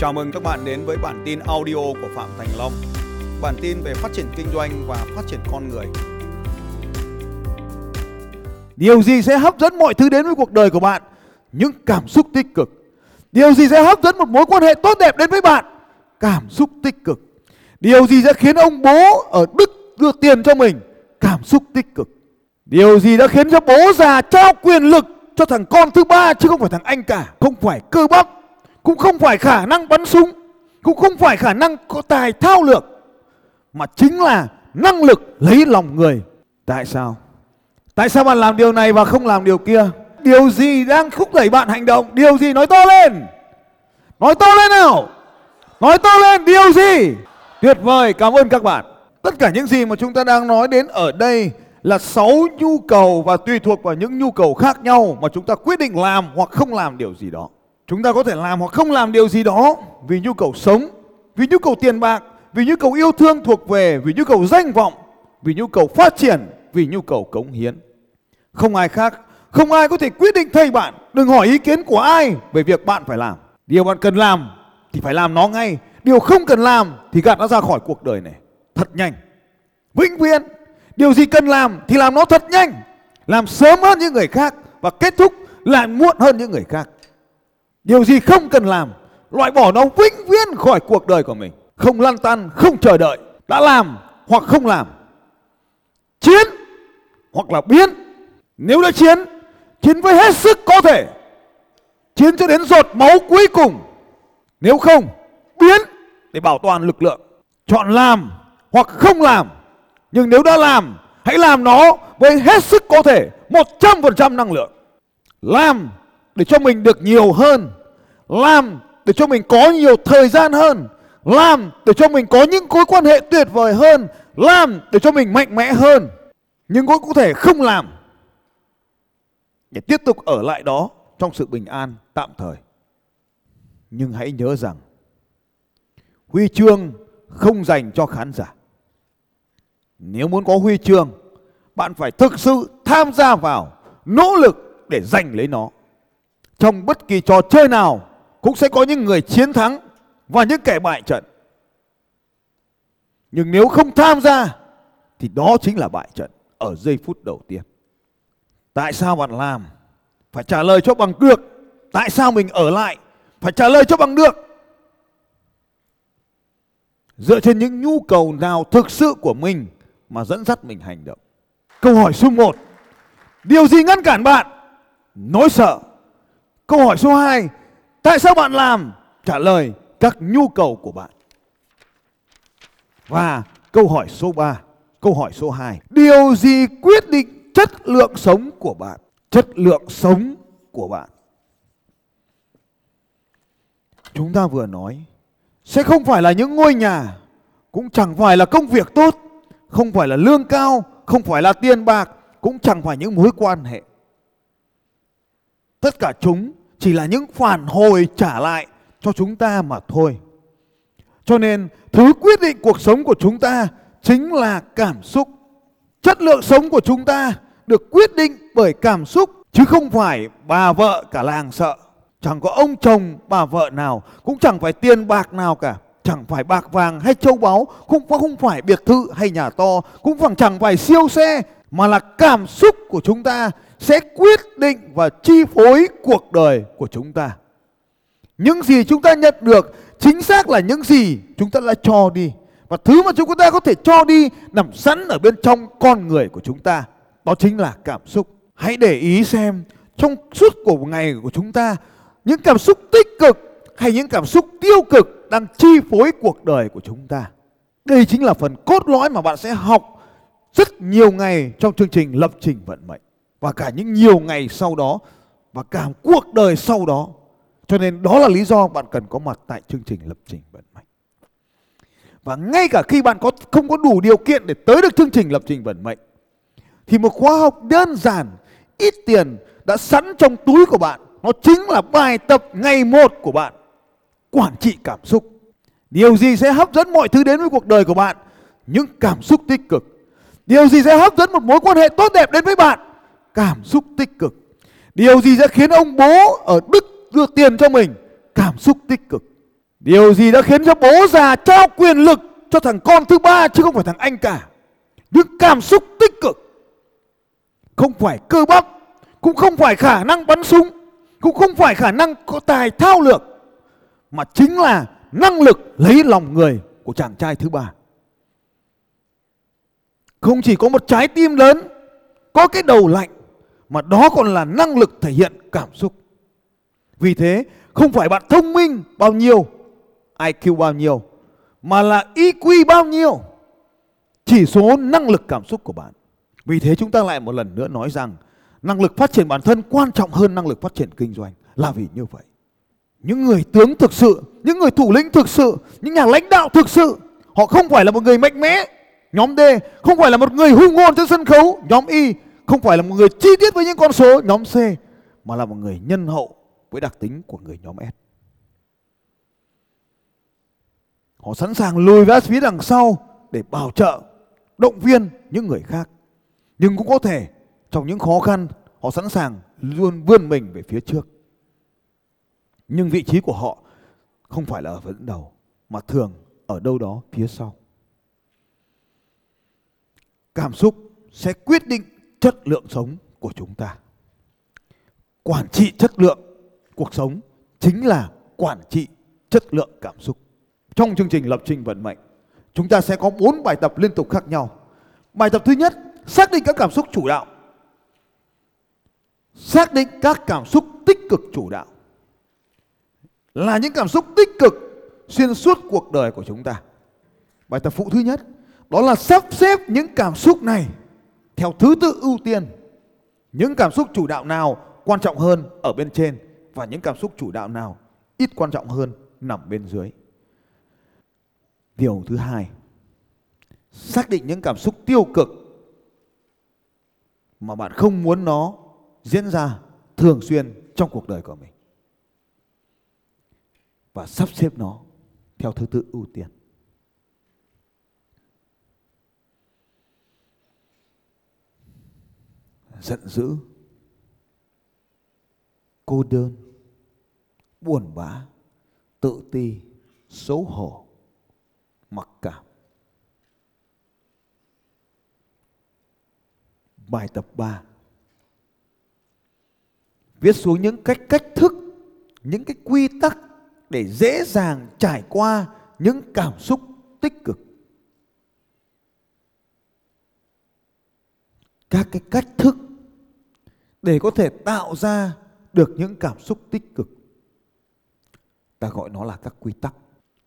Chào mừng các bạn đến với bản tin audio của Phạm Thành Long. Bản tin về phát triển kinh doanh và phát triển con người. Điều gì sẽ hấp dẫn mọi thứ đến với cuộc đời của bạn? Những cảm xúc tích cực. Điều gì sẽ hấp dẫn một mối quan hệ tốt đẹp đến với bạn? Cảm xúc tích cực. Điều gì sẽ khiến ông bố ở Đức đưa tiền cho mình? Cảm xúc tích cực. Điều gì đã khiến cho bố già trao quyền lực cho thằng con thứ ba chứ không phải thằng anh cả, không phải cơ bắp, cũng không phải khả năng bắn súng, cũng không phải khả năng có tài thao lược mà chính là năng lực lấy lòng người. Tại sao? Tại sao bạn làm điều này và không làm điều kia? Điều gì đang thúc đẩy bạn hành động? Điều gì nói to lên? Nói to lên nào! Nói to lên điều gì? Tuyệt vời, cảm ơn các bạn. Tất cả những gì mà chúng ta đang nói đến ở đây là sáu nhu cầu và tùy thuộc vào những nhu cầu khác nhau mà chúng ta quyết định làm hoặc không làm điều gì đó. Chúng ta có thể làm hoặc không làm điều gì đó vì nhu cầu sống, vì nhu cầu tiền bạc, vì nhu cầu yêu thương thuộc về, vì nhu cầu danh vọng, vì nhu cầu phát triển, vì nhu cầu cống hiến. Không ai khác, không ai có thể quyết định thay bạn. Đừng hỏi ý kiến của ai về việc bạn phải làm. Điều bạn cần làm thì phải làm nó ngay. Điều không cần làm thì gạt nó ra khỏi cuộc đời này. Thật nhanh. Vĩnh viễn. Điều gì cần làm thì làm nó thật nhanh. Làm sớm hơn những người khác và kết thúc lại muộn hơn những người khác. Điều gì không cần làm Loại bỏ nó vĩnh viễn khỏi cuộc đời của mình. Không lăn tăn, không chờ đợi Đã làm hoặc không làm. Chiến hoặc là biến. Nếu đã chiến Chiến với hết sức có thể. Chiến cho đến giọt máu cuối cùng. Nếu không Biến để bảo toàn lực lượng. Chọn làm hoặc không làm. Nhưng nếu đã làm Hãy làm nó với hết sức có thể 100% năng lượng. Làm để cho mình được nhiều hơn làm để cho mình có nhiều thời gian hơn, làm để cho mình có những mối quan hệ tuyệt vời hơn, làm để cho mình mạnh mẽ hơn. Nhưng cũng có thể không làm để tiếp tục ở lại đó trong sự bình an tạm thời. Nhưng hãy nhớ rằng, huy chương không dành cho khán giả. Nếu muốn có huy chương, bạn phải thực sự tham gia vào, nỗ lực để giành lấy nó. Trong bất kỳ trò chơi nào cũng sẽ có những người chiến thắng và những kẻ bại trận. Nhưng nếu không tham gia, thì đó chính là bại trận ở giây phút đầu tiên. Tại sao bạn làm? Phải trả lời cho bằng được. Tại sao mình ở lại? Phải trả lời cho bằng được. Dựa trên những nhu cầu nào thực sự của mình mà dẫn dắt mình hành động. Câu hỏi số 1. Điều gì ngăn cản bạn? Nỗi sợ. Câu hỏi số 2. Tại sao bạn làm? Trả lời các nhu cầu của bạn. Và câu hỏi số 3, câu hỏi số 2. Điều gì quyết định chất lượng sống của bạn? Chất lượng sống của bạn. Chúng ta vừa nói sẽ không phải là những ngôi nhà, cũng chẳng phải là công việc tốt, không phải là lương cao, không phải là tiền bạc, cũng chẳng phải những mối quan hệ. Tất cả chúng chỉ là những phản hồi trả lại cho chúng ta mà thôi. Cho nên thứ quyết định cuộc sống của chúng ta chính là cảm xúc. Chất lượng sống của chúng ta được quyết định bởi cảm xúc chứ không phải bà vợ cả làng sợ. Chẳng có ông chồng bà vợ nào cũng chẳng phải tiền bạc nào cả. Chẳng phải bạc vàng hay châu báu, cũng không phải biệt thự hay nhà to, cũng chẳng phải siêu xe mà là cảm xúc của chúng ta sẽ quyết định và chi phối cuộc đời của chúng ta. Những gì chúng ta nhận được chính xác là những gì chúng ta đã cho đi. Và thứ mà chúng ta có thể cho đi nằm sẵn ở bên trong con người của chúng ta. Đó chính là cảm xúc. Hãy để ý xem trong suốt của ngày của chúng ta, những cảm xúc tích cực hay những cảm xúc tiêu cực đang chi phối cuộc đời của chúng ta. Đây chính là phần cốt lõi mà bạn sẽ học rất nhiều ngày trong chương trình lập trình vận mệnh và cả những nhiều ngày sau đó và cả cuộc đời sau đó. Cho nên đó là lý do bạn cần có mặt tại chương trình lập trình vận mệnh. Và ngay cả khi bạn có không có đủ điều kiện để tới được chương trình lập trình vận mệnh thì một khóa học đơn giản, ít tiền đã sẵn trong túi của bạn. Nó chính là bài tập ngày một của bạn. Quản trị cảm xúc. Điều gì sẽ hấp dẫn mọi thứ đến với cuộc đời của bạn? Những cảm xúc tích cực. Điều gì sẽ hấp dẫn một mối quan hệ tốt đẹp đến với bạn? Cảm xúc tích cực. Điều gì đã khiến ông bố ở Đức đưa tiền cho mình? Cảm xúc tích cực. Điều gì đã khiến cho bố già trao quyền lực cho thằng con thứ ba chứ không phải thằng anh cả. Những cảm xúc tích cực. Không phải cơ bắp, cũng không phải khả năng bắn súng, cũng không phải khả năng có tài thao lược, mà chính là năng lực lấy lòng người của chàng trai thứ ba. Không chỉ có một trái tim lớn, có cái đầu lạnh, mà đó còn là năng lực thể hiện cảm xúc. Vì thế, không phải bạn thông minh bao nhiêu, IQ bao nhiêu, mà là EQ bao nhiêu, chỉ số năng lực cảm xúc của bạn. Vì thế chúng ta lại một lần nữa nói rằng năng lực phát triển bản thân quan trọng hơn năng lực phát triển kinh doanh là vì như vậy. Những người tướng thực sự, những người thủ lĩnh thực sự, những nhà lãnh đạo thực sự, họ không phải là một người mạnh mẽ, nhóm D, không phải là một người hung ngôn trên sân khấu, nhóm Y, không phải là một người chi tiết với những con số, nhóm C, mà là một người nhân hậu với đặc tính của người nhóm S. Họ sẵn sàng lùi ra phía đằng sau để bảo trợ, động viên những người khác. Nhưng cũng có thể trong những khó khăn họ sẵn sàng luôn vươn mình về phía trước. Nhưng vị trí của họ không phải là ở dẫn đầu mà thường ở đâu đó phía sau. Cảm xúc sẽ quyết định chất lượng sống của chúng ta. Quản trị chất lượng cuộc sống chính là quản trị chất lượng cảm xúc. Trong chương trình lập trình vận mệnh, chúng ta sẽ có bốn bài tập liên tục khác nhau. Bài tập thứ nhất, xác định các cảm xúc chủ đạo. Xác định các cảm xúc tích cực chủ đạo. Là những cảm xúc tích cực xuyên suốt cuộc đời của chúng ta. Bài tập phụ thứ nhất, đó là sắp xếp những cảm xúc này theo thứ tự ưu tiên. Những cảm xúc chủ đạo nào quan trọng hơn ở bên trên và những cảm xúc chủ đạo nào ít quan trọng hơn nằm bên dưới. Điều thứ hai, xác định những cảm xúc tiêu cực mà bạn không muốn nó diễn ra thường xuyên trong cuộc đời của mình. Và sắp xếp nó theo thứ tự ưu tiên. Giận dữ, cô đơn, buồn bã, tự ti, xấu hổ, mặc cảm. Bài tập 3 Viết xuống những cách cách thức, những cái quy tắc để dễ dàng trải qua những cảm xúc tích cực. Các cái cách thức để có thể tạo ra được những cảm xúc tích cực. Ta gọi nó là các quy tắc.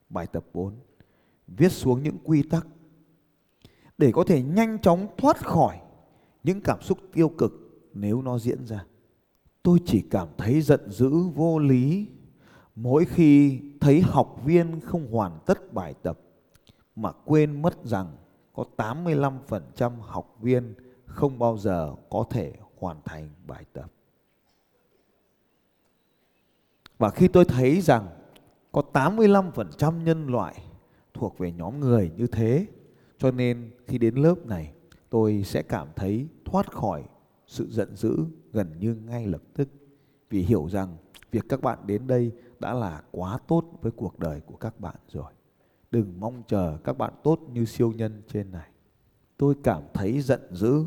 Bài tập 4. Viết xuống những quy tắc để có thể nhanh chóng thoát khỏi những cảm xúc tiêu cực nếu nó diễn ra. Tôi chỉ cảm thấy giận dữ vô lý mỗi khi thấy học viên không hoàn tất bài tập mà quên mất rằng có 85% học viên không bao giờ có thể hoàn thành bài tập. Và khi tôi thấy rằng có 85% nhân loại thuộc về nhóm người như thế, cho nên khi đến lớp này tôi sẽ cảm thấy thoát khỏi sự giận dữ gần như ngay lập tức vì hiểu rằng việc các bạn đến đây đã là quá tốt với cuộc đời của các bạn rồi. Đừng mong chờ các bạn tốt như siêu nhân trên này. Tôi cảm thấy giận dữ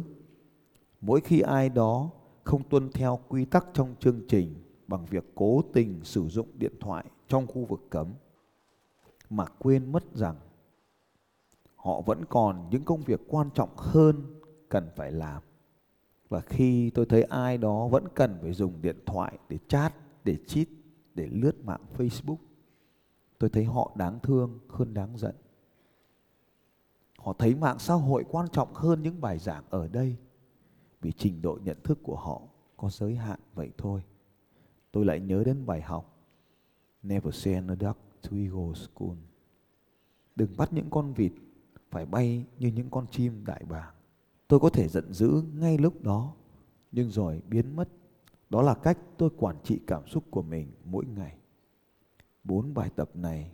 mỗi khi ai đó không tuân theo quy tắc trong chương trình bằng việc cố tình sử dụng điện thoại trong khu vực cấm mà quên mất rằng họ vẫn còn những công việc quan trọng hơn cần phải làm. Và khi tôi thấy ai đó vẫn cần phải dùng điện thoại để chat, để cheat, để lướt mạng Facebook, tôi thấy họ đáng thương hơn đáng giận. Họ thấy mạng xã hội quan trọng hơn những bài giảng ở đây vì trình độ nhận thức của họ có giới hạn vậy thôi. Tôi lại nhớ đến bài học Never send a duck to eagle school. Đừng bắt những con vịt phải bay như những con chim đại bàng. Tôi có thể giận dữ ngay lúc đó, nhưng rồi biến mất. Đó là cách tôi quản trị cảm xúc của mình mỗi ngày. Bốn bài tập này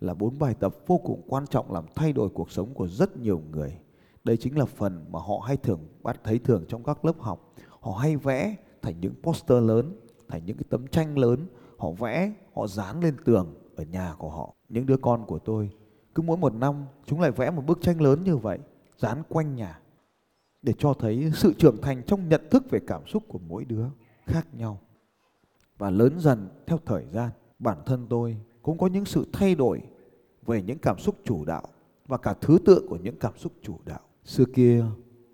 là bốn bài tập vô cùng quan trọng làm thay đổi cuộc sống của rất nhiều người. Đây chính là phần mà họ hay thường bắt thấy thường trong các lớp học. Họ hay vẽ thành những poster lớn, thành những cái tấm tranh lớn. Họ vẽ, họ dán lên tường ở nhà của họ. Những đứa con của tôi cứ mỗi một năm chúng lại vẽ một bức tranh lớn như vậy dán quanh nhà để cho thấy sự trưởng thành trong nhận thức về cảm xúc của mỗi đứa khác nhau. Và lớn dần theo thời gian, bản thân tôi cũng có những sự thay đổi về những cảm xúc chủ đạo và cả thứ tự của những cảm xúc chủ đạo. Xưa kia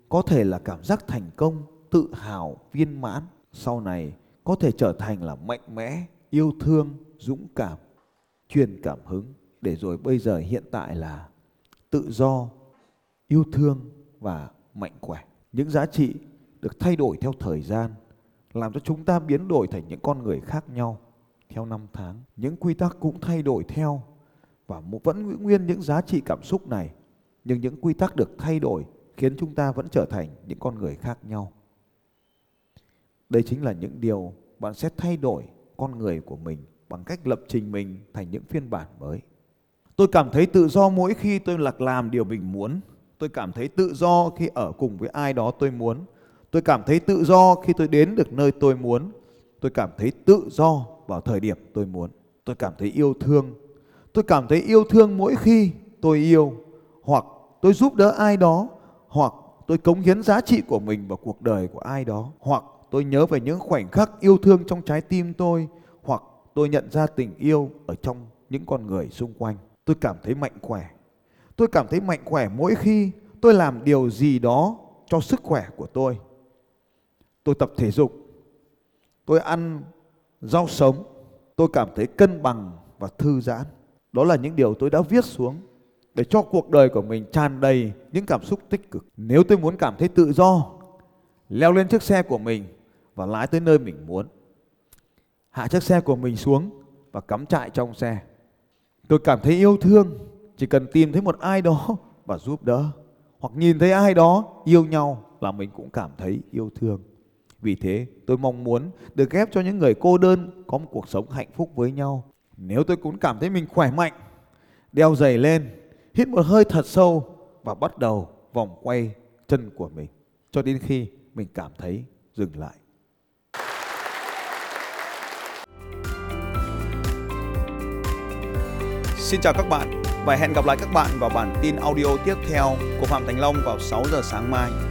có thể là cảm giác thành công, tự hào, viên mãn, sau này có thể trở thành là mạnh mẽ, yêu thương, dũng cảm, truyền cảm hứng để rồi bây giờ hiện tại là tự do, yêu thương và mạnh khỏe. Những giá trị được thay đổi theo thời gian làm cho chúng ta biến đổi thành những con người khác nhau theo năm tháng. Những quy tắc cũng thay đổi theo và vẫn nguyên những giá trị cảm xúc này nhưng những quy tắc được thay đổi khiến chúng ta vẫn trở thành những con người khác nhau. Đây chính là những điều bạn sẽ thay đổi con người của mình bằng cách lập trình mình thành những phiên bản mới. Tôi cảm thấy tự do mỗi khi tôi lạc làm điều mình muốn. Tôi cảm thấy tự do khi ở cùng với ai đó tôi muốn. Tôi cảm thấy tự do khi tôi đến được nơi tôi muốn. Tôi cảm thấy tự do vào thời điểm tôi muốn. Tôi cảm thấy yêu thương. Tôi cảm thấy yêu thương mỗi khi tôi yêu hoặc tôi giúp đỡ ai đó, hoặc tôi cống hiến giá trị của mình vào cuộc đời của ai đó, hoặc tôi nhớ về những khoảnh khắc yêu thương trong trái tim tôi, hoặc tôi nhận ra tình yêu ở trong những con người xung quanh. Tôi cảm thấy mạnh khỏe. Tôi cảm thấy mạnh khỏe mỗi khi tôi làm điều gì đó cho sức khỏe của tôi. Tôi tập thể dục. Tôi ăn rau sống. Tôi cảm thấy cân bằng và thư giãn. Đó là những điều tôi đã viết xuống để cho cuộc đời của mình tràn đầy những cảm xúc tích cực. Nếu tôi muốn cảm thấy tự do, leo lên chiếc xe của mình và lái tới nơi mình muốn. Hạ chiếc xe của mình xuống và cắm trại trong xe. Tôi cảm thấy yêu thương, chỉ cần tìm thấy một ai đó và giúp đỡ, hoặc nhìn thấy ai đó yêu nhau là mình cũng cảm thấy yêu thương. Vì thế, tôi mong muốn được ghép cho những người cô đơn có một cuộc sống hạnh phúc với nhau. Nếu tôi cũng cảm thấy mình khỏe mạnh, đeo giày lên hít một hơi thật sâu và bắt đầu vòng quay chân của mình, cho đến khi mình cảm thấy dừng lại Xin chào các bạn và hẹn gặp lại các bạn vào bản tin audio tiếp theo của Phạm Thành Long vào 6 giờ sáng mai.